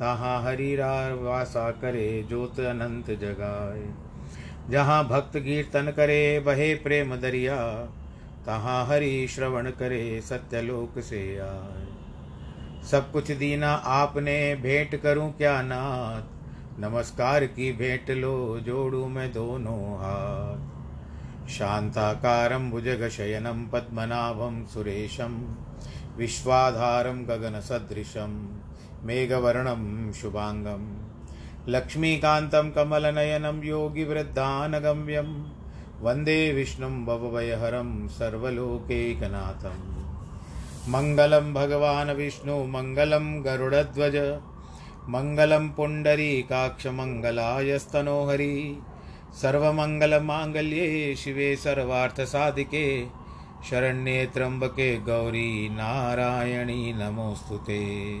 तहाँ हरिरा वासा करे, ज्योत अनंत जगाए। जहाँ भक्त कीर्तन करे, बहे प्रेम दरिया। तहाँ हरि श्रवण करे, सत्यलोक से आए। सब कुछ दीना आपने, भेंट करूँ क्या नाथ? नमस्कार की भेंट लो, जोड़ू मैं दोनों हाथ। शान्ताकारं भुजगशयनं पद्मनाभं सुरेशं। विश्वाधारं गगनसदृशं। मेघवर्णं शुभाङ्गं लक्ष्मीकान्तं कमलनयनं योगिवृद्धानगम्यं वंदे विष्णुं भवभयहरं सर्वलोकैकनाथं मङ्गलं भगवान् विष्णु, मङ्गलं गरुडध्वज। मङ्गलं पुण्डरीकाक्षमङ्गलायस्तनोहरि सर्वमङ्गलमाङ्गल्ये शिवे सर्वार्थसाधिके। शरण्ये त्र्यम्बके गौरी नारायणी नमोऽस्तु ते।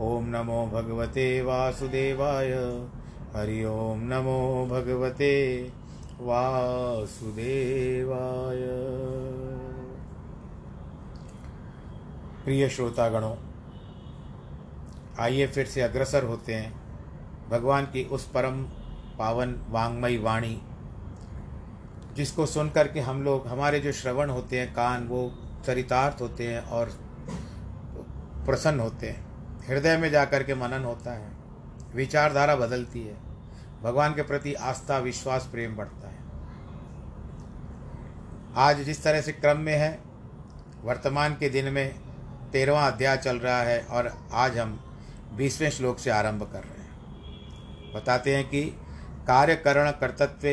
ॐ नमो भगवते वासुदेवाय। हरि ओं नमो भगवते वासुदेवाय। प्रिय श्रोतागणों, आइए फिर से अग्रसर होते हैं भगवान की उस परम पावन वांगमयी वाणी, जिसको सुन करके हम लोग, हमारे जो श्रवण होते हैं, कान, वो चरितार्थ होते हैं और प्रसन्न होते हैं। हृदय में जाकर के मनन होता है, विचारधारा बदलती है, भगवान के प्रति आस्था, विश्वास, प्रेम बढ़ता है। आज जिस तरह से क्रम में है, वर्तमान के दिन में तेरहवा अध्याय चल रहा है और आज हम बीसवें श्लोक से आरंभ कर रहे हैं। बताते हैं कि कार्यकरण कर्तत्व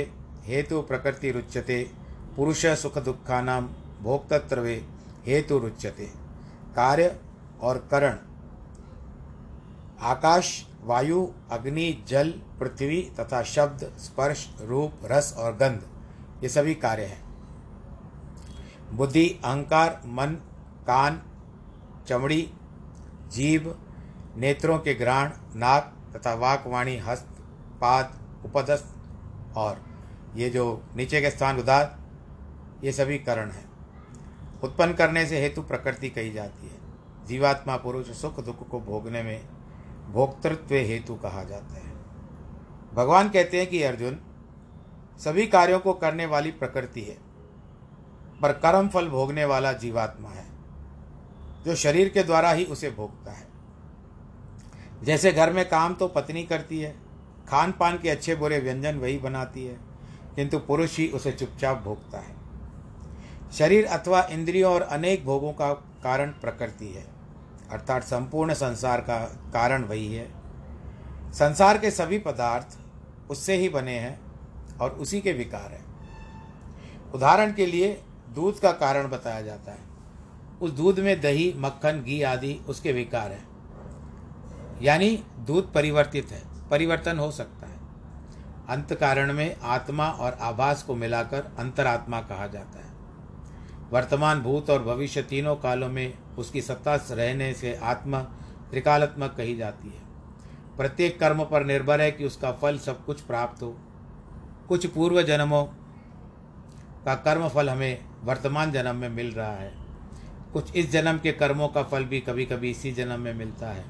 हेतु प्रकृति रुच्यते, पुरुष सुख दुखानाम भोक्तत्वे हेतु रुच्यते। कार्य और करण आकाश, वायु, अग्नि, जल, पृथ्वी तथा शब्द, स्पर्श, रूप, रस और गंध। ये सभी कार्य हैं। बुद्धि, अहंकार, मन, कान, चमड़ी, जीव, नेत्रों के ग्राण नाक तथा वाकवाणी हस्त, पाद, उपदस्त और ये जो नीचे के स्थान उदार, ये सभी करण हैं। उत्पन्न करने से हेतु प्रकृति कही जाती है। जीवात्मा, पुरुष सुख दुख को भोगने में भोक्तृत्व हेतु कहा जाता है। भगवान कहते हैं कि अर्जुन, सभी कार्यों को करने वाली प्रकृति है, पर कर्म फल भोगने वाला जीवात्मा है, जो शरीर के द्वारा ही उसे भोगता है। जैसे घर में काम तो पत्नी करती है खान पान के अच्छे बुरे व्यंजन वही बनाती है, किंतु पुरुष ही उसे चुपचाप भोगता है। शरीर अथवा इंद्रियों और अनेक भोगों का कारण प्रकृति है। अर्थात संपूर्ण संसार का कारण वही है। संसार के सभी पदार्थ उससे ही बने हैं और उसी के विकार हैं। उदाहरण के लिए दूध का कारण बताया जाता है। उस दूध में दही, मक्खन, घी आदि उसके विकार हैं। यानी दूध परिवर्तित है, परिवर्तन हो सकता है। अंत कारण में आत्मा और आभास को मिलाकर अंतरात्मा कहा जाता है। वर्तमान भूत और भविष्य तीनों कालों में उसकी सत्ता रहने से आत्मा त्रिकालात्मक कही जाती है। प्रत्येक कर्म पर निर्भर है कि उसका फल सब कुछ प्राप्त हो। कुछ पूर्व जन्मों का कर्म फल हमें वर्तमान जन्म में मिल रहा है। कुछ इस जन्म के कर्मों का फल भी कभी कभी इसी जन्म में मिलता है।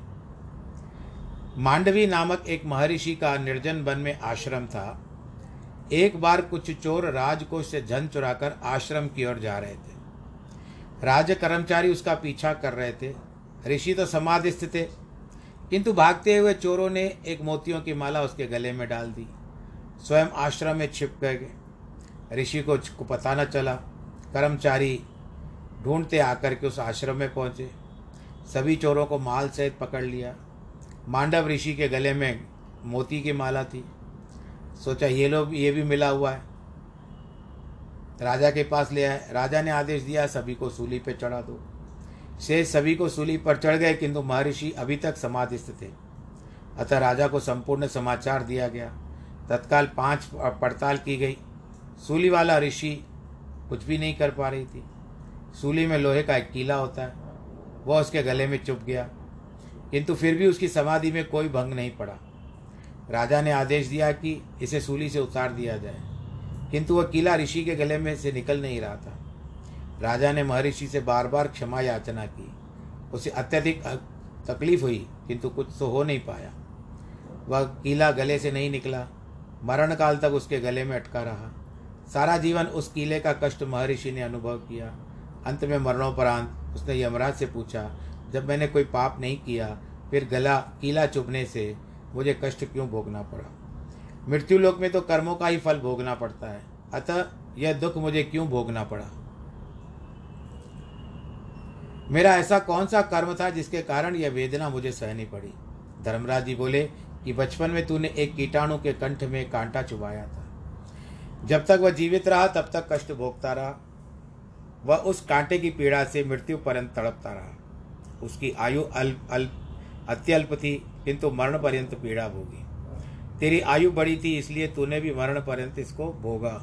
मांडवी नामक एक महर्षि का निर्जन वन में आश्रम था। एक बार कुछ चोर राजकोष से धन चुराकर आश्रम की ओर जा रहे थे। राज कर्मचारी उसका पीछा कर रहे थे। ऋषि तो समाधिस्थ थे। किंतु भागते हुए चोरों ने एक मोतियों की माला उसके गले में डाल दी। स्वयं आश्रम में छिप गए ऋषि को पता न चला। कर्मचारी ढूंढते आकर के उस आश्रम में पहुँचे। सभी चोरों को माल सहित पकड़ लिया। मांडव ऋषि के गले में मोती की माला थी। सोचा ये लोग, ये भी मिला हुआ है। राजा के पास ले आए। राजा ने आदेश दिया, सभी को सूली पे चढ़ा दो। शेष सभी को सूली पर चढ़ गए, किंतु महर्षि अभी तक समाधिस्थ थे। अतः राजा को संपूर्ण समाचार दिया गया। तत्काल पाँच पड़ताल की गई। सूली वाला ऋषि कुछ भी नहीं कर पा रही थी। सूली में लोहे का एक कीला होता है। वह उसके गले में चुप गया। किंतु फिर भी उसकी समाधि में कोई भंग नहीं पड़ा। राजा ने आदेश दिया कि इसे सूली से उतार दिया जाए। किंतु वह किला ऋषि के गले में से निकल नहीं रहा था। राजा ने महर्षि से बार बार क्षमा याचना की। उसे अत्यधिक तकलीफ़ हुई, किंतु कुछ तो हो नहीं पाया। वह किला गले से नहीं निकला। मरण काल तक उसके गले में अटका रहा। सारा जीवन उस किले का कष्ट महर्षि ने अनुभव किया। अंत में मरणोपरांत उसने यमराज से पूछा, जब मैंने कोई पाप नहीं किया, फिर गला कीला चुभने से मुझे कष्ट क्यों भोगना पड़ा? मृत्यु लोक में तो कर्मों का ही फल भोगना पड़ता है। अतः यह दुख मुझे क्यों भोगना पड़ा? मेरा ऐसा कौन सा कर्म था जिसके कारण यह वेदना मुझे सहनी पड़ी? धर्मराज जी बोले कि बचपन में तूने एक कीटाणु के कंठ में कांटा चुबाया था। जब तक वह जीवित रहा, तब तक कष्ट भोगता रहा। वह उस कांटे की पीड़ा से मृत्यु पर्यंत तड़पता रहा। उसकी आयु अल्प अल्प अत्यल्प थी किंतु मरण पर्यंत पीड़ा भोगी। तेरी आयु बड़ी थी, इसलिए तूने भी मरण पर्यंत इसको भोगा।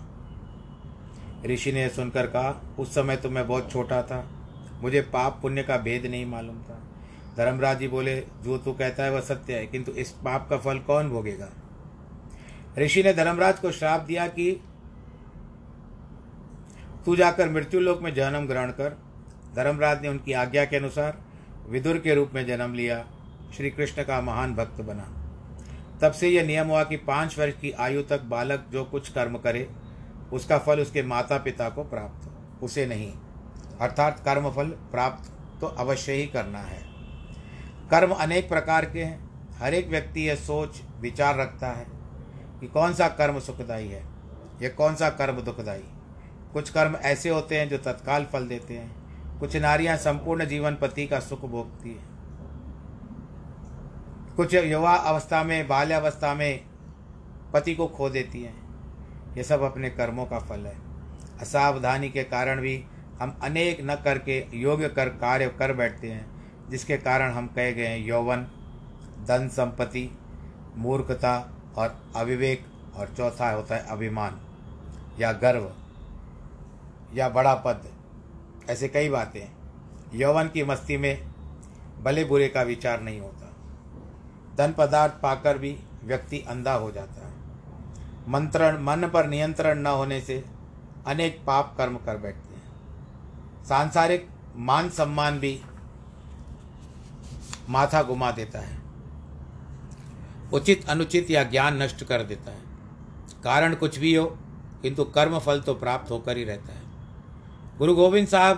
ऋषि ने सुनकर कहा, उस समय तो मैं बहुत छोटा था, मुझे पाप पुण्य का भेद नहीं मालूम था। धर्मराज जी बोले, जो तू कहता है वह सत्य है, किंतु इस पाप का फल कौन भोगेगा? ऋषि ने धर्मराज को श्राप दिया कि तू जाकर मृत्यु लोक में जन्म ग्रहण कर। धर्मराज ने उनकी आज्ञा के अनुसार विदुर के रूप में जन्म लिया। श्री कृष्ण का महान भक्त बना। तब से यह नियम हुआ कि पाँच वर्ष की आयु तक बालक जो कुछ कर्म करे, उसका फल उसके माता पिता को प्राप्त हो। उसे नहीं। अर्थात कर्म फल प्राप्त तो अवश्य ही करना है। कर्म अनेक प्रकार के हैं। हर एक व्यक्ति यह सोच, विचार रखता है कि कौन सा कर्म सुखदायी है, या कौन सा कर्म दुखदायी कुछ कर्म ऐसे होते हैं जो तत्काल फल देते हैं। कुछ नारियाँ संपूर्ण जीवन पति का सुख भोगती है। कुछ युवा अवस्था में बाल्यावस्था में पति को खो देती हैं। ये सब अपने कर्मों का फल है। असावधानी के कारण भी हम अनेक न करके योग्य कर, कार्य कर बैठते हैं, जिसके कारण हम कहे गए हैं यौवन, धन संपत्ति, मूर्खता और अविवेक और चौथा होता है अभिमान या गर्व या बड़ा पद। ऐसे कई बातें यौवन की मस्ती में भले बुरे का विचार नहीं होता धन पदार्थ पाकर भी व्यक्ति अंधा हो जाता है। मंत्रण, मन पर नियंत्रण न होने से अनेक पाप कर्म कर बैठते हैं। सांसारिक मान सम्मान भी माथा घुमा देता है। उचित, अनुचित या ज्ञान नष्ट कर देता है। कारण कुछ भी हो, किंतु कर्म फल तो प्राप्त होकर ही रहता है। गुरु गोविंद साहब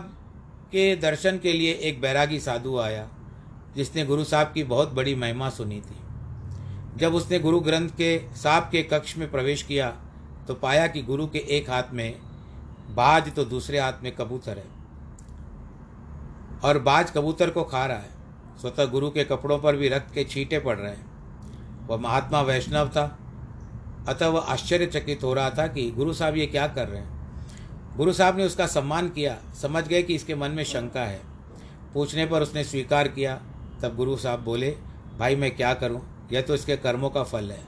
के दर्शन के लिए एक बैरागी साधु आया। जिसने गुरु साहब की बहुत बड़ी महिमा सुनी थी। जब उसने गुरु ग्रंथ के साहब के कक्ष में प्रवेश किया तो पाया कि गुरु के एक हाथ में बाज तो दूसरे हाथ में कबूतर है और बाज कबूतर को खा रहा है। स्वतः गुरु के कपड़ों पर भी रक्त के छींटे पड़ रहे हैं। वह महात्मा वैष्णव था। अतः वह आश्चर्यचकित हो रहा था कि गुरु साहब ये क्या कर रहे हैं। गुरु साहब ने उसका सम्मान किया। समझ गए कि इसके मन में शंका है। पूछने पर उसने स्वीकार किया। तब गुरु साहब बोले, भाई, मैं क्या करूँ? यह तो इसके कर्मों का फल है।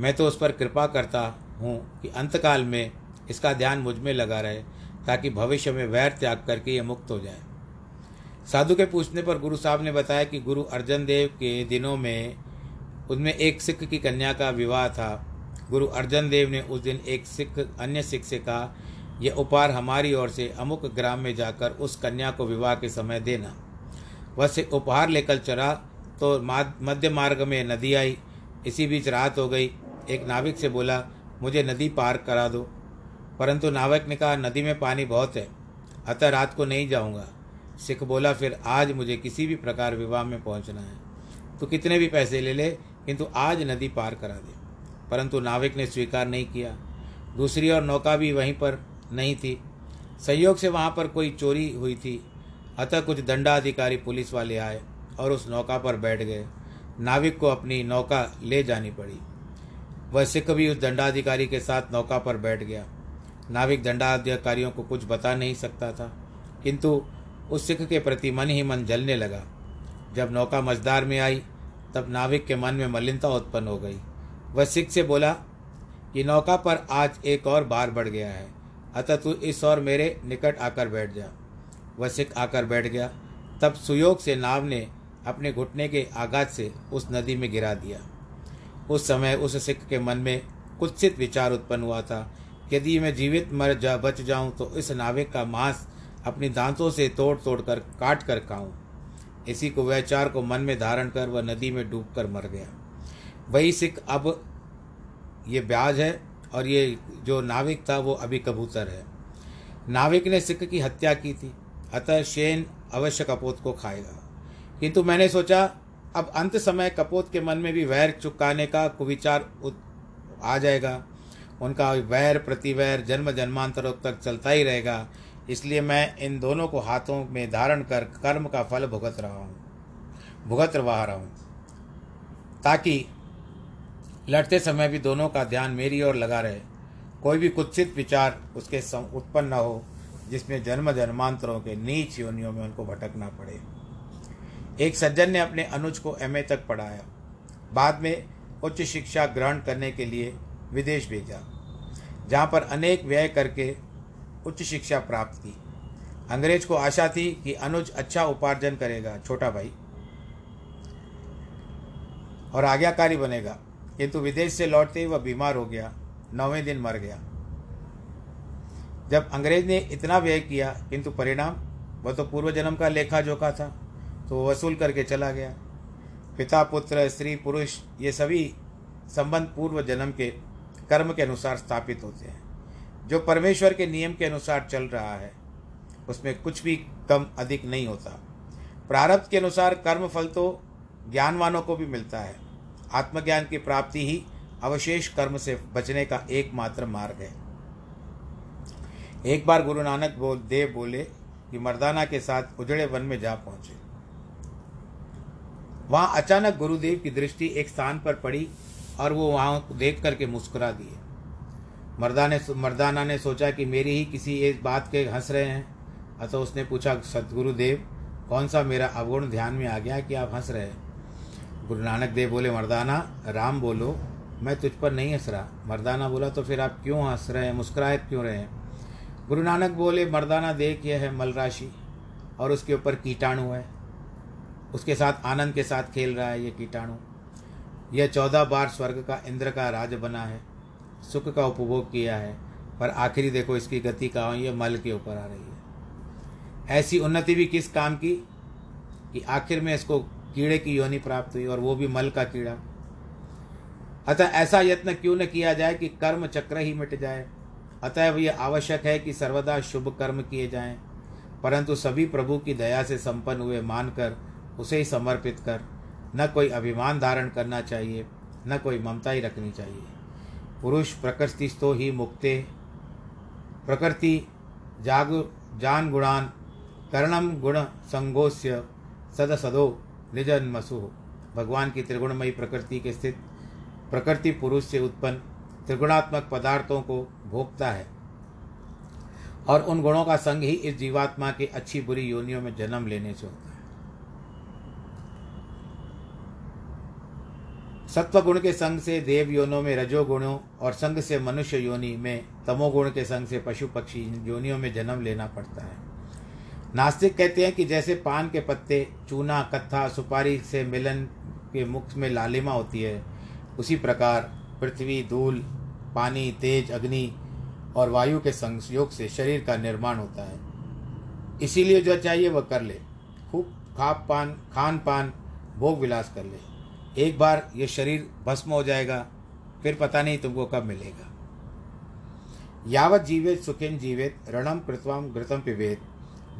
मैं तो उस पर कृपा करता हूँ कि अंतकाल में इसका ध्यान मुझमें लगा रहे, ताकि भविष्य में वैर त्याग करके ये मुक्त हो जाए। साधु के पूछने पर गुरु साहब ने बताया कि गुरु अर्जन देव के दिनों में उनमें एक सिख की कन्या का विवाह था। गुरु अर्जन देव ने उस दिन एक सिख, अन्य सिख से कहा यह उपहार हमारी ओर से अमुक ग्राम में जाकर उस कन्या को विवाह के समय देना। वह उपहार लेकर चला तो मध्य मार्ग में नदी आई। इसी बीच रात हो गई। एक नाविक से बोला, मुझे नदी पार करा दो। परंतु नाविक ने कहा, नदी में पानी बहुत है, अतः रात को नहीं जाऊँगा। सिख बोला, फिर आज मुझे किसी भी प्रकार विवाह में पहुँचना है। तो कितने भी पैसे ले ले, किंतु आज नदी पार करा दे। परंतु नाविक ने स्वीकार नहीं किया। दूसरी ओर नौका भी वहीं पर नहीं थी। संयोग से वहाँ पर कोई चोरी हुई थी। अतः कुछ दंडाधिकारी पुलिस वाले आए और उस नौका पर बैठ गए। नाविक को अपनी नौका ले जानी पड़ी। वह सिख भी उस दंडाधिकारी के साथ नौका पर बैठ गया। नाविक दंडाधिकारियों को कुछ बता नहीं सकता था, किंतु उस सिख के प्रति मन ही मन जलने लगा। जब नौका मझदार में आई, तब नाविक के मन में मलिनता उत्पन्न हो गई। वह सिख से बोला कि नौका पर आज एक और बार बढ़ गया है। अतः तू इस और मेरे निकट आकर बैठ जा। वह सिख आकर बैठ गया। तब सुयोग से नाव ने अपने घुटने के आघात से उस नदी में गिरा दिया। उस समय उस सिख के मन में कुत्सित विचार उत्पन्न हुआ था यदि मैं जीवित मर जा, बच जाऊँ तो इस नाविक का मांस अपनी दांतों से तोड़ तोड़ कर काट कर खाऊं। इसी को वैचार को मन में धारण कर वह नदी में डूब कर मर गया। वही सिख अब ये ब्याज है और ये जो नाविक था वो अभी कबूतर है। नाविक ने सिख की हत्या की थी। अतः शेन अवश्य कपोत को खाएगा। किंतु मैंने सोचा, अब अंत समय कपोत के मन में भी वैर चुकाने का कुविचार आ जाएगा। उनका वैर प्रतिवैर जन्म जन्मांतरों तक चलता ही रहेगा। इसलिए मैं इन दोनों को हाथों में धारण कर कर्म का फल भुगत रहा हूँ। भुगत रहा रहा हूँ। ताकि लड़ते समय भी दोनों का ध्यान मेरी ओर लगा रहे। कोई भी कुत्सित विचार उसके उत्पन्न न हो। जिसमें जन्म जन्मांतरों के नीच योनियों में उनको भटकना पड़े। एक सज्जन ने अपने अनुज को एमए तक पढ़ाया। बाद में उच्च शिक्षा ग्रहण करने के लिए विदेश भेजा, जहाँ पर अनेक व्यय करके उच्च शिक्षा प्राप्त की। अंग्रेज़ को आशा थी कि अनुज अच्छा उपार्जन करेगा, छोटा भाई, और आज्ञाकारी बनेगा। किंतु विदेश से लौटते ही वह बीमार हो गया, नौवें दिन मर गया। जब अंग्रेज़ ने इतना व्यय किया, किंतु परिणाम, वह तो पूर्व जन्म का लेखा जोखा था तो वसूल करके चला गया। पिता, पुत्र, स्त्री, पुरुष, ये सभी संबंध पूर्व जन्म के कर्म के अनुसार स्थापित होते हैं। जो परमेश्वर के नियम के अनुसार चल रहा है, उसमें कुछ भी कम अधिक नहीं होता। प्रारब्ध के अनुसार कर्म फल तो ज्ञानवानों को भी मिलता है। आत्मज्ञान की प्राप्ति ही अवशेष कर्म से बचने का एकमात्र मार्ग है। एक बार गुरु नानक बोल देव बोले कि मर्दाना के साथ उजड़े वन में जा पहुँचे। वहाँ अचानक गुरुदेव की दृष्टि एक स्थान पर पड़ी और वो वहाँ देख करके मुस्कुरा दिए। मर्दा ने मर्दाना ने सोचा कि मेरी ही किसी एक बात के हंस रहे हैं। अतः उसने पूछा सदगुरुदेव कौन सा मेरा अवगुण ध्यान में आ गया कि आप हंस रहे हैं? गुरु नानक देव बोले, मर्दाना, राम बोलो, मैं तुझ पर नहीं हंस रहा। मर्दाना बोला तो फिर आप क्यों हंस रहे हैं? मुस्कुराए क्यों रहे हैं? गुरु नानक बोले, मर्दाना देख, यह है मल राशि, और उसके ऊपर कीटाणु है। उसके साथ आनंद के साथ खेल रहा है, ये कीटाणु। यह चौदह बार स्वर्ग का, इंद्र का राज बना है, सुख का उपभोग किया है, पर आखिरी देखो इसकी गति कहाँ ये मल के ऊपर आ रही है। ऐसी उन्नति भी किस काम की? कि आखिर में इसको कीड़े की योनि प्राप्त हुई, और वो भी मल का कीड़ा। अतः ऐसा यत्न क्यों न किया जाए कि कर्म चक्र ही मिट जाए अतः यह आवश्यक है कि सर्वदा शुभ कर्म किए जाएँ, परंतु सभी प्रभु की दया से संपन्न हुए मानकर उसे ही समर्पित कर, न कोई अभिमान धारण करना चाहिए, न कोई ममता ही रखनी चाहिए। पुरुष प्रकृतिस्थो ही मुक्ते, प्रकृति जाग, जान गुणान, कर्णम गुण संगोस्य सद सदो निजन्मसु। भगवान की त्रिगुणमयी प्रकृति के स्थित प्रकृति पुरुष से उत्पन्न त्रिगुणात्मक पदार्थों को भोगता है। और उन गुणों का संग ही इस जीवात्मा के अच्छी बुरी योनियों में जन्म लेने से होता है। सत्वगुण के संग से देव योनों में रजोगुणों और संग से मनुष्य योनि में तमोगुण के संग से पशु पक्षी योनियों में जन्म लेना पड़ता है। नास्तिक कहते हैं कि जैसे पान के पत्ते चूना, कत्था, सुपारी से मिलन के मुख में लालिमा होती है, उसी प्रकार पृथ्वी, धूल, पानी, तेज, अग्नि और वायु के संयोग से शरीर का निर्माण होता है। इसीलिए जो चाहिए वह कर ले। खूब खाप पान, खान पान, भोग विलास कर ले। एक बार ये शरीर भस्म हो जाएगा, फिर पता नहीं तुमको कब मिलेगा। यावत जीवित सुखिन जीवित रणम कृतवाम घृतम पिवेद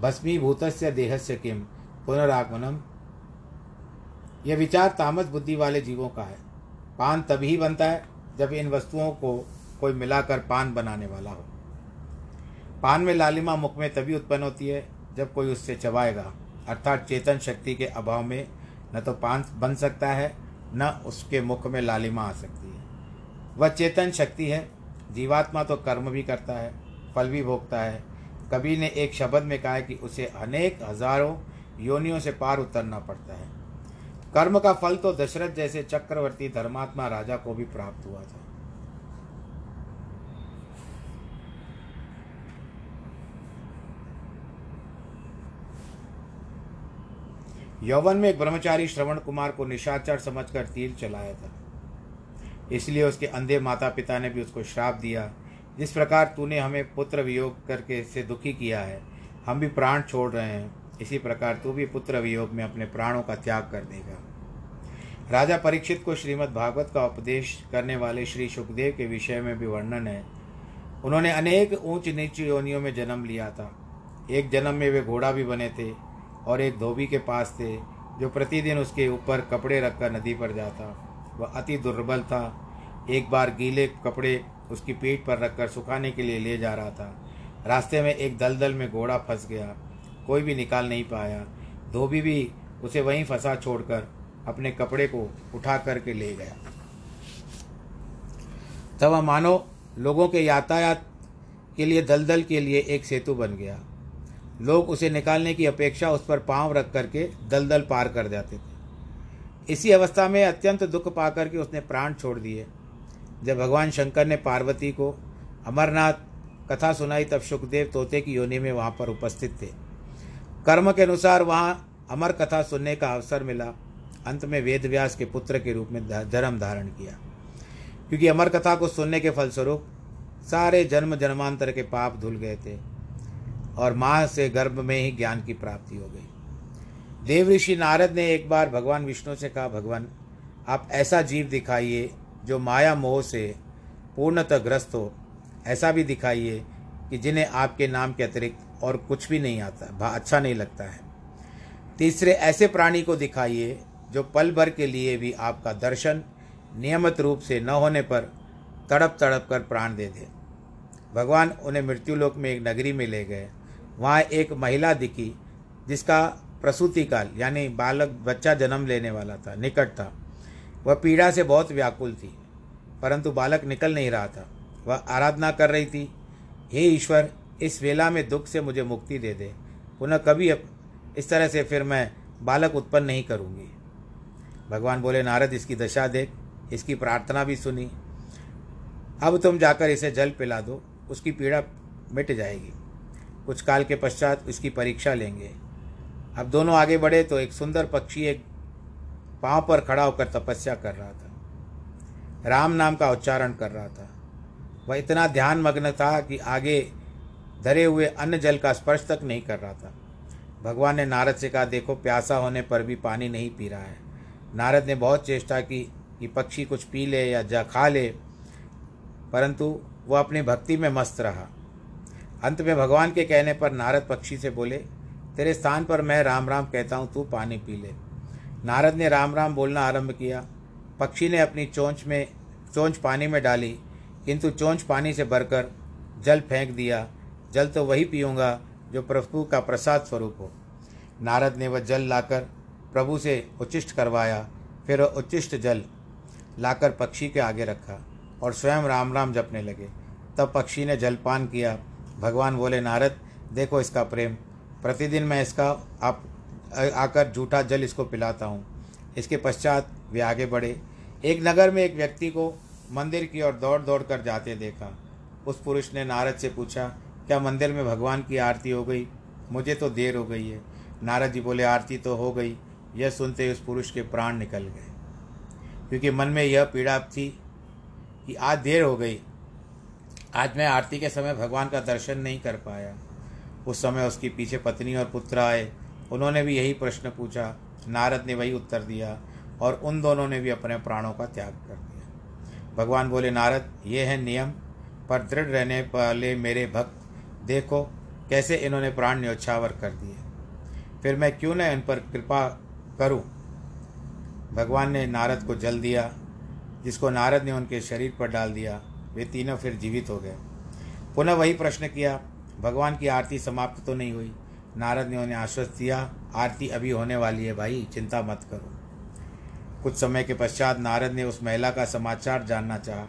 भस्मीभूत देहस्य किम पुनरागमनम यह विचार तामस बुद्धि वाले जीवों का है। पान तभी बनता है जब इन वस्तुओं को कोई मिलाकर पान बनाने वाला हो। पान में लालिमा मुख में तभी उत्पन्न होती है, जब कोई उससे चबाएगा। अर्थात चेतन शक्ति के अभाव में न तो पान बन सकता है, न उसके मुख में लालिमा आ सकती है। वह चेतन शक्ति है। जीवात्मा तो कर्म भी करता है, फल भी भोगता है। कभी ने एक शब्द में कहा है कि उसे अनेक हज़ारों योनियों से पार उतरना पड़ता है। कर्म का फल तो दशरथ जैसे चक्रवर्ती धर्मात्मा राजा को भी प्राप्त हुआ था। यौवन में एक ब्रह्मचारी श्रवण कुमार को निशाचर समझकर तीर चलाया था। इसलिए उसके अंधे माता पिता ने भी उसको श्राप दिया। जिस प्रकार तूने हमें पुत्र वियोग करके से दुखी किया है, हम भी प्राण छोड़ रहे हैं। इसी प्रकार तू भी पुत्र वियोग में अपने प्राणों का त्याग कर देगा। राजा परीक्षित को श्रीमद् भागवत का उपदेश करने वाले श्री सुखदेव के विषय में भी वर्णन है। उन्होंने अनेक ऊंच नीच योनियों में जन्म लिया था। एक जन्म में वे घोड़ा भी बने थे और एक धोबी के पास थे जो प्रतिदिन उसके ऊपर कपड़े रखकर नदी पर जाता। वह अति दुर्बल था। एक बार गीले कपड़े उसकी पीठ पर रखकर सुखाने के लिए ले जा रहा था। रास्ते में एक दलदल में घोड़ा फंस गया। कोई भी निकाल नहीं पाया। धोबी भी उसे वहीं फंसा छोड़कर अपने कपड़े को उठा करके ले गया। तब मानो लोगों के यातायात के लिए, दलदल के लिए एक सेतु बन गया। लोग उसे निकालने की अपेक्षा उस पर पाँव रख करके दलदल पार कर जाते थे। इसी अवस्था में अत्यंत दुख पाकर के उसने प्राण छोड़ दिए। जब भगवान शंकर ने पार्वती को अमरनाथ कथा सुनाई, तब सुखदेव तोते की योनि में वहाँ पर उपस्थित थे। कर्म के अनुसार वहाँ अमर कथा सुनने का अवसर मिला। अंत में वेद व्यास के पुत्र के रूप में धर्म धारण किया। क्योंकि अमर कथा को सुनने के फलस्वरूप सारे जन्म जन्मांतर के पाप धुल गए थे और माँ से गर्भ में ही ज्ञान की प्राप्ति हो गई। देव ऋषि नारद ने एक बार भगवान विष्णु से कहा, भगवान, आप ऐसा जीव दिखाइए जो माया मोह से पूर्णतः ग्रस्त हो। ऐसा भी दिखाइए कि जिन्हें आपके नाम के अतिरिक्त और कुछ भी नहीं आता अच्छा नहीं लगता है। तीसरे, ऐसे प्राणी को दिखाइए जो पल भर के लिए भी आपका दर्शन नियमित रूप से न होने पर तड़प तड़प कर प्राण दे दे। भगवान उन्हें मृत्युलोक में एक नगरी में ले गए। वहाँ एक महिला दिखी, जिसका प्रसूति काल यानी बालक बच्चा जन्म लेने वाला था, निकट था। वह पीड़ा से बहुत व्याकुल थी, परंतु बालक निकल नहीं रहा था। वह आराधना कर रही थी, हे ईश्वर इस वेला में दुख से मुझे मुक्ति दे दे। पुनः कभी इस तरह से फिर मैं बालक उत्पन्न नहीं करूँगी। भगवान बोले, नारद, इसकी दशा देख, इसकी प्रार्थना भी सुनी। अब तुम जाकर इसे जल पिला दो, उसकी पीड़ा मिट जाएगी। कुछ काल के पश्चात उसकी परीक्षा लेंगे। अब दोनों आगे बढ़े तो एक सुंदर पक्षी एक पाँव पर खड़ा होकर तपस्या कर रहा था। राम नाम का उच्चारण कर रहा था। वह इतना ध्यान मग्न था कि आगे धरे हुए अन्न जल का स्पर्श तक नहीं कर रहा था। भगवान ने नारद से कहा, देखो, प्यासा होने पर भी पानी नहीं पी रहा है। नारद ने बहुत चेष्टा की कि पक्षी कुछ पी ले या जा खा ले, परंतु वह अपनी भक्ति में मस्त रहा। अंत में भगवान के कहने पर नारद पक्षी से बोले, तेरे स्थान पर मैं राम राम कहता हूँ, तू पानी पी ले। नारद ने राम राम बोलना आरंभ किया। पक्षी ने अपनी चोंच में, चोंच पानी में डाली, किंतु चोंच पानी से भरकर जल फेंक दिया। जल तो वही पीऊँगा जो प्रभु का प्रसाद स्वरूप हो। नारद ने वह जल लाकर प्रभु से उच्चिष्ट करवाया, फिर वह उच्चिष्ट जल लाकर पक्षी के आगे रखा और स्वयं राम राम जपने लगे। तब पक्षी ने जलपान किया। भगवान बोले, नारद, देखो इसका प्रेम। प्रतिदिन मैं इसका आप आकर जूठा जल इसको पिलाता हूँ। इसके पश्चात वे आगे बढ़े। एक नगर में एक व्यक्ति को मंदिर की ओर दौड़ दौड़ कर जाते देखा। उस पुरुष ने नारद से पूछा क्या मंदिर में भगवान की आरती हो गई? मुझे तो देर हो गई है। नारद जी बोले, आरती तो हो गई। यह सुनते उस पुरुष के प्राण निकल गए। क्योंकि मन में यह पीड़ा थी कि आज देर हो गई। आज मैं आरती के समय भगवान का दर्शन नहीं कर पाया। उस समय उसकी पीछे पत्नी और पुत्र आए। उन्होंने भी यही प्रश्न पूछा। नारद ने वही उत्तर दिया और उन दोनों ने भी अपने प्राणों का त्याग कर दिया। भगवान बोले, नारद, ये है नियम। पर दृढ़ रहने वाले मेरे भक्त देखो कैसे इन्होंने प्राण न्योछावर कर दिए। फिर मैं क्यों न इन पर कृपा करूँ? भगवान ने नारद को जल दिया, जिसको नारद ने उनके शरीर पर डाल दिया, वे तीनों फिर जीवित हो गए। पुनः वही प्रश्न किया, भगवान की आरती समाप्त तो नहीं हुई। नारद ने उन्हें आश्वस्त दिया आरती अभी होने वाली है भाई, चिंता मत करो। कुछ समय के पश्चात नारद ने उस महिला का समाचार जानना चाहा।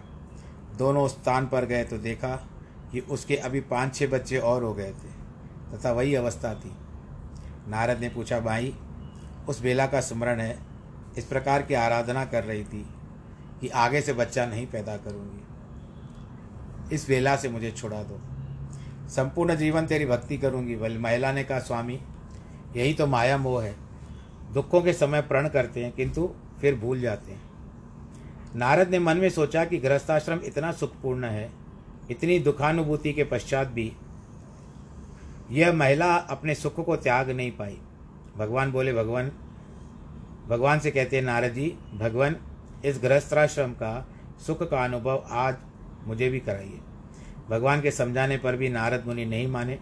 दोनों स्थान पर गए तो देखा कि उसके अभी पाँच छः बच्चे और हो गए थे। तथा वही अवस्था थी। नारद ने पूछा, भाई, उस बेला का स्मरण है। इस प्रकार की आराधना कर रही थी कि आगे से बच्चा नहीं पैदा करूँगी। इस वेला से मुझे छुड़ा दो। संपूर्ण जीवन तेरी भक्ति करूँगी। करूँगी महिला ने कहा, स्वामी, यही तो माया मोह है। दुखों के समय प्रण करते हैं, किंतु फिर भूल जाते हैं। नारद ने मन में सोचा कि गृहस्थाश्रम इतना सुखपूर्ण है इतनी दुखानुभूति के पश्चात भी यह महिला अपने सुख को त्याग नहीं पाई। भगवान बोले, भगवान भगवान से कहते हैं, नारद जी, भगवान, इस गृहस्थाश्रम का सुख का अनुभव आज मुझे भी कराइए। भगवान के समझाने पर भी नारद मुनि नहीं माने।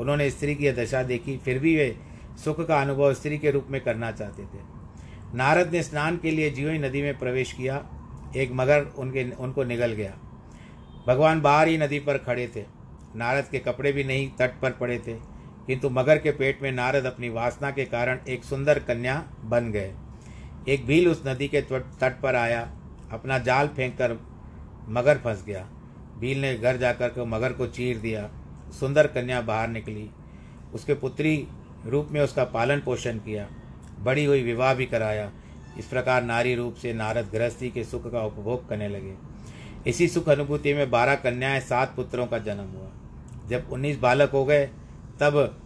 उन्होंने स्त्री की दशा देखी, फिर भी वे सुख का अनुभव स्त्री के रूप में करना चाहते थे। नारद ने स्नान के लिए जीवी नदी में प्रवेश किया। एक मगर उनके, उनको निगल गया। भगवान बाहर ही नदी पर खड़े थे। नारद के कपड़े भी नहीं तट पर पड़े थे, किंतु मगर के पेट में नारद अपनी वासना के कारण एक सुंदर कन्या बन गए। एक भील उस नदी के तट पर आया, अपना जाल फेंक कर मगर फंस गया। भील ने घर जाकर के मगर को चीर दिया। सुंदर कन्या बाहर निकली। उसके पुत्री रूप में उसका पालन पोषण किया। बड़ी हुई विवाह भी कराया। इस प्रकार नारी रूप से नारद गृहस्थी के सुख का उपभोग करने लगे। इसी सुख अनुभूति में बारह कन्याएँ सात पुत्रों का जन्म हुआ। जब उन्नीस बालक हो गए, तब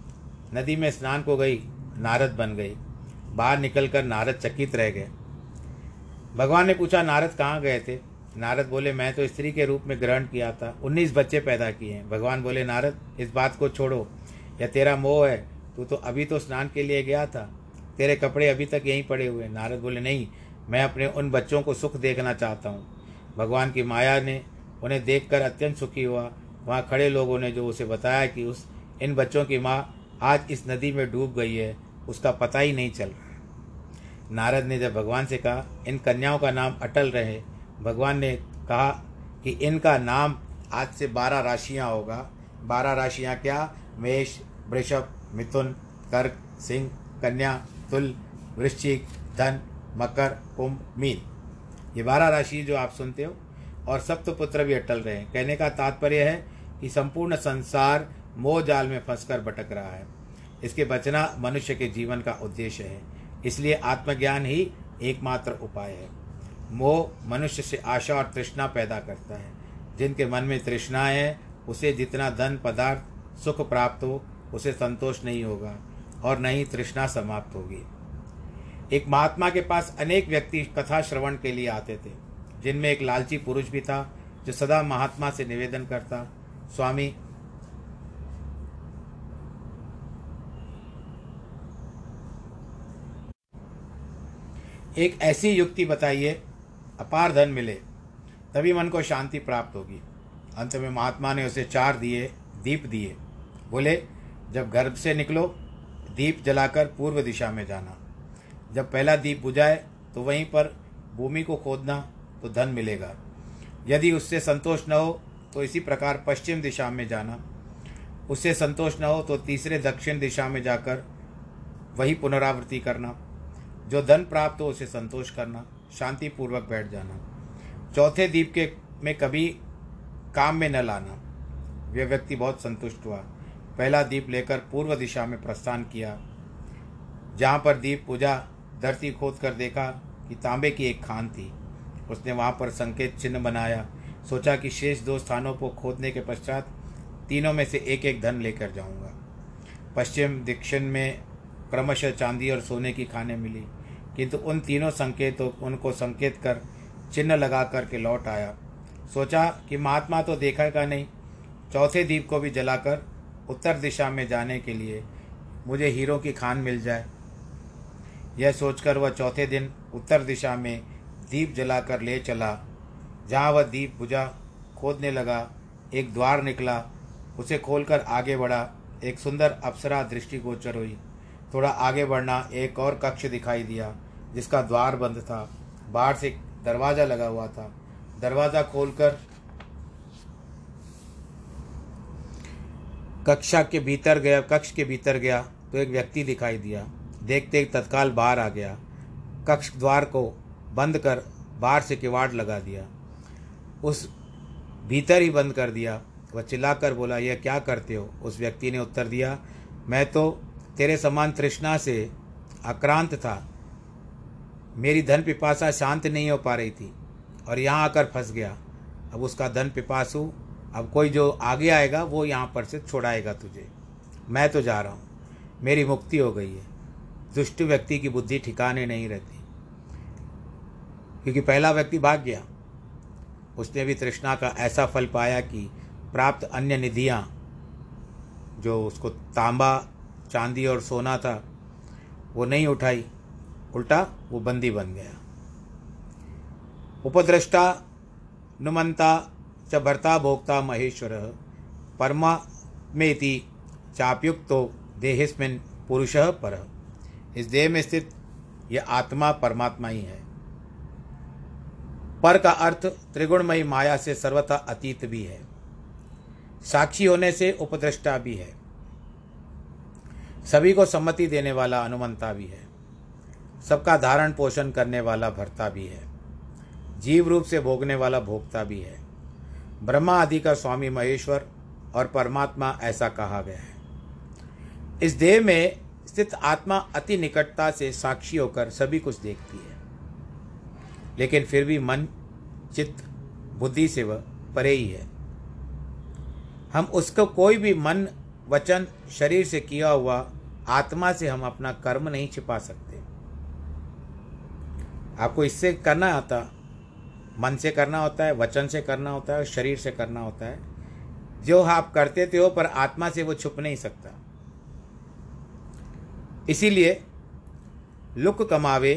नदी में स्नान को गई, नारद बन गई। बाहर निकलकर नारद चकित रह गए। भगवान ने पूछा, नारद कहाँ गए थे? नारद बोले, मैं तो स्त्री के रूप में ग्रहण किया था। उन्नीस बच्चे पैदा किए हैं। भगवान बोले, नारद, इस बात को छोड़ो। या तेरा मोह है। तू तो अभी तो स्नान के लिए गया था। तेरे कपड़े अभी तक यहीं पड़े हुए नारद बोले, नहीं, मैं अपने उन बच्चों को सुख देखना चाहता हूँ। भगवान की माया ने उन्हें देखकर अत्यंत सुखी हुआ। वहाँ खड़े लोगों ने जो उसे बताया कि उस, इन बच्चों की माँ आज इस नदी में डूब गई है, उसका पता ही नहीं चल नारद ने जब भगवान से कहा, इन कन्याओं का नाम अटल रहे, भगवान ने कहा कि इनका नाम आज से बारह राशियाँ होगा। बारह राशियाँ क्या? मेष, वृषभ, मिथुन, कर्क, सिंह, कन्या, तुल, वृश्चिक, धन, मकर, कुंभ, मीन। ये बारह राशि जो आप सुनते हो, और सप्तपुत्र भी अटल रहे हैं। कहने का तात्पर्य है कि संपूर्ण संसार मोह जाल में फंसकर भटक रहा है। इसके बचना मनुष्य के जीवन का उद्देश्य है। इसलिए आत्मज्ञान ही एकमात्र उपाय है। मोह मनुष्य से आशा और तृष्णा पैदा करता है। जिनके मन में तृष्णा है, उसे जितना धन पदार्थ सुख प्राप्त हो, उसे संतोष नहीं होगा, और न ही तृष्णा समाप्त होगी। एक महात्मा के पास अनेक व्यक्ति कथा श्रवण के लिए आते थे, जिनमें एक लालची पुरुष भी था, जो सदा महात्मा से निवेदन करता, स्वामी, एक ऐसी युक्ति बताइए, अपार धन मिले, तभी मन को शांति प्राप्त होगी। अंत में महात्मा ने उसे चार दिए, दीप दिए। बोले, जब गर्भ से निकलो, दीप जलाकर पूर्व दिशा में जाना। जब पहला दीप बुझाए तो वहीं पर भूमि को खोदना तो धन मिलेगा। यदि उससे संतोष न हो तो इसी प्रकार पश्चिम दिशा में जाना। उससे संतोष न हो तो तीसरे दक्षिण दिशा में जाकर वही पुनरावृत्ति करना। जो धन प्राप्त हो, उसे संतोष करना शांति पूर्वक बैठ जाना। चौथे दीप के में कभी काम में न लाना। वह व्यक्ति बहुत संतुष्ट हुआ। पहला दीप लेकर पूर्व दिशा में प्रस्थान किया। जहाँ पर दीप पूजा धरती खोद कर देखा कि तांबे की एक खान थी। उसने वहाँ पर संकेत चिन्ह बनाया। सोचा कि शेष दो स्थानों को खोदने के पश्चात तीनों में से एक एक धन लेकर जाऊँगा। पश्चिम दक्षिण में क्रमशः चांदी और सोने की खाने मिली, किंतु उन तीनों संकेतों, उनको संकेत कर चिन्ह लगा कर के लौट आया। सोचा कि महात्मा तो देखा का नहीं, चौथे दीप को भी जलाकर उत्तर दिशा में जाने के लिए मुझे हीरो की खान मिल जाए। यह सोचकर वह चौथे दिन उत्तर दिशा में दीप जलाकर ले चला। जहाँ वह दीप बुझा, खोदने लगा, एक द्वार निकला, उसे खोलकर आगे बढ़ा। एक सुंदर अप्सरा दृष्टिगोचर हुई। थोड़ा आगे बढ़ना एक और कक्ष दिखाई दिया, जिसका द्वार बंद था। बाहर से दरवाज़ा लगा हुआ था। दरवाज़ा खोलकर कक्षा के भीतर गया, कक्ष के भीतर गया तो एक व्यक्ति दिखाई दिया। देखते तत्काल बाहर आ गया। कक्ष द्वार को बंद कर बाहर से किवाड़ लगा दिया। उस भीतर ही बंद कर दिया। वह चिल्लाकर बोला, यह क्या करते हो? उस व्यक्ति ने उत्तर दिया, मैं तो तेरे समान तृष्णा से आक्रांत था। मेरी धन पिपासा शांत नहीं हो पा रही थी और यहाँ आकर फंस गया। अब उसका धन पिपासु, अब कोई जो आगे आएगा वो यहाँ पर से छोड़ाएगा तुझे। मैं तो जा रहा हूँ। मेरी मुक्ति हो गई है। दुष्ट व्यक्ति की बुद्धि ठिकाने नहीं रहती। क्योंकि पहला व्यक्ति भाग गया। उसने भी तृष्णा का ऐसा फल पाया कि प्राप्त अन्य निधियाँ, जो उसको तांबा, चांदी और सोना था, वो नहीं उठाई। उल्टा वो बंदी बन गया। उपद्रष्टा, नुमंता च भर्ता भोक्ता, महेश्वर, परमा, मेति, चापयुक्तो, देहिस्मिन, पुरुष, पर। इस देह में स्थित यह आत्मा परमात्मा ही है। पर का अर्थ त्रिगुणमयी माया से सर्वथा अतीत भी है। साक्षी होने से उपद्रष्टा भी है। सभी को सम्मति देने वाला अनुमंता भी है। सबका धारण पोषण करने वाला भरता भी है। जीव रूप से भोगने वाला भोगता भी है। ब्रह्मा आदि का स्वामी महेश्वर और परमात्मा ऐसा कहा गया है। इस देह में स्थित आत्मा अति निकटता से साक्षी होकर सभी कुछ देखती है। लेकिन फिर भी मन, चित्त, बुद्धि से वह परे ही है। हम उसको कोई भी मन, वचन, शरीर से किया हुआ आत्मा से हम अपना कर्म नहीं छिपा सकते। आपको इससे करना आता, मन से करना होता है, वचन से करना होता है और शरीर से करना होता है। जो आप करते थे हो, पर आत्मा से वो छुप नहीं सकता। इसीलिए लुक कमावे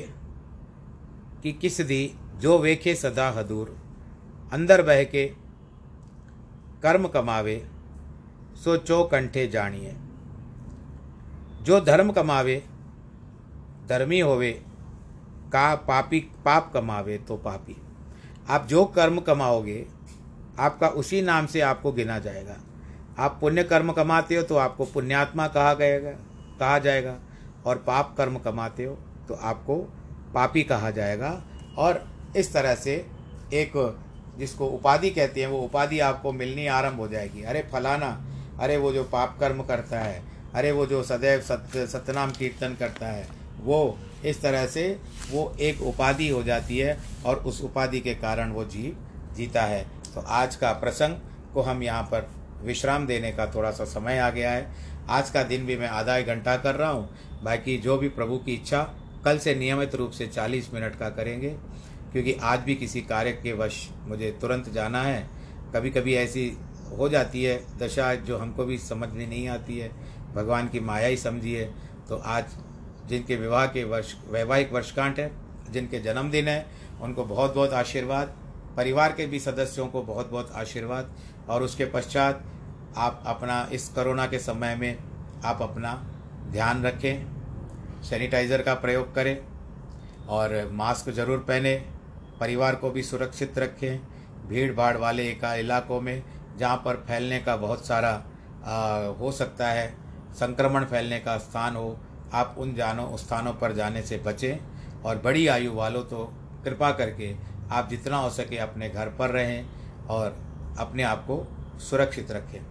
कि किस दी जो वेखे सदा हदूर, अंदर बह के कर्म कमावे, सो चो कंठे जानिए। जो धर्म कमावे, धर्मी होवे, का पापी, पाप कमावे तो पापी। आप जो कर्म कमाओगे, आपका उसी नाम से आपको गिना जाएगा। आप पुण्य कर्म कमाते हो तो आपको पुण्यात्मा कहा गएगा, कहा जाएगा। और पाप कर्म कमाते हो तो आपको पापी कहा जाएगा। और इस तरह से एक जिसको उपाधि कहते हैं, वो उपाधि आपको मिलनी आरंभ हो जाएगी। अरे फलाना, अरे वो जो पाप कर्म करता है, अरे वो जो सदैव सत्य सत्यनाम कीर्तन करता है, वो इस तरह से वो एक उपाधि हो जाती है और उस उपाधि के कारण वो जीव जीता है। तो आज का प्रसंग को हम यहाँ पर विश्राम देने का थोड़ा सा समय आ गया है। आज का दिन भी मैं आधा एक घंटा कर रहा हूँ। बाकी जो भी प्रभु की इच्छा, कल से नियमित रूप से 40 मिनट का करेंगे, क्योंकि आज भी किसी कार्य के वश मुझे तुरंत जाना है। कभी कभी ऐसी हो जाती है, दशा जो हमको भी समझ में नहीं आती है, भगवान की माया ही समझिए। तो आज जिनके विवाह के वर्ष, वैवाहिक वर्षकांठ है, जिनके जन्मदिन है, उनको बहुत बहुत आशीर्वाद, परिवार के भी सदस्यों को बहुत बहुत आशीर्वाद, और उसके पश्चात आप अपना इस कोरोना के समय में आप अपना ध्यान रखें सैनिटाइज़र का प्रयोग करें और मास्क ज़रूर पहने परिवार को भी सुरक्षित रखें भीड़ भाड़ वाले इलाकों में जहाँ पर फैलने का बहुत सारा आ, हो सकता है संक्रमण फैलने का स्थान हो आप उन जानों स्थानों पर जाने से बचें और बड़ी आयु वालों तो कृपा करके आप जितना हो सके अपने घर पर रहें और अपने आप को सुरक्षित रखें।